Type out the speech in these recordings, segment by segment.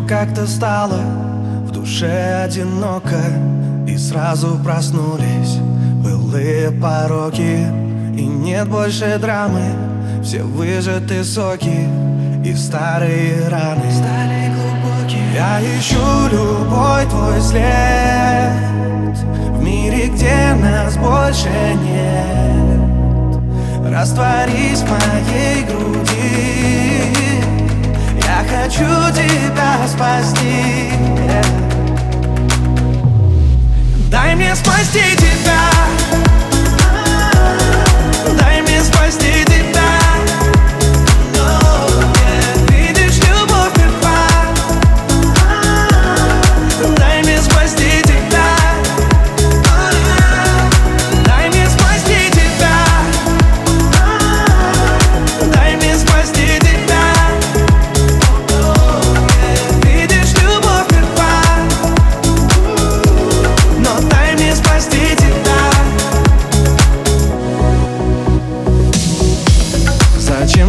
как-то стало в душе одиноко И сразу проснулись былые пороки. И нет больше драмы, все выжаты соки И старые раны. Стали глубокие Я ищу любой твой след В мире, где нас больше нет. Растворись в моей груди Дай мне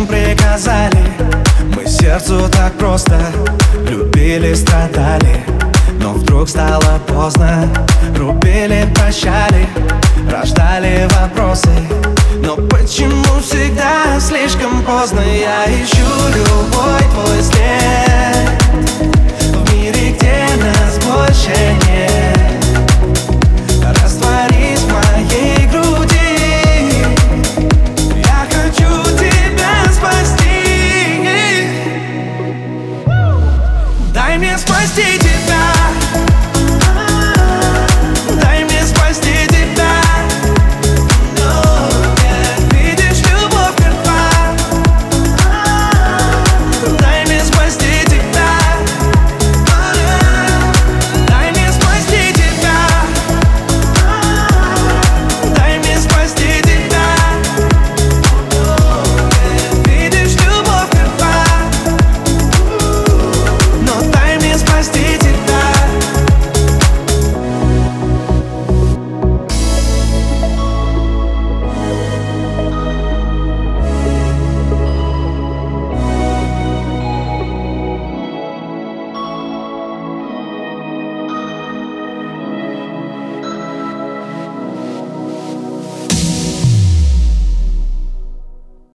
Приказали? Мы сердцу так просто Любили, страдали. Но вдруг стало поздно Рубили, прощали Рождали вопросы. Но почему всегда слишком поздно? Я ищу любой Мне спасти тебя.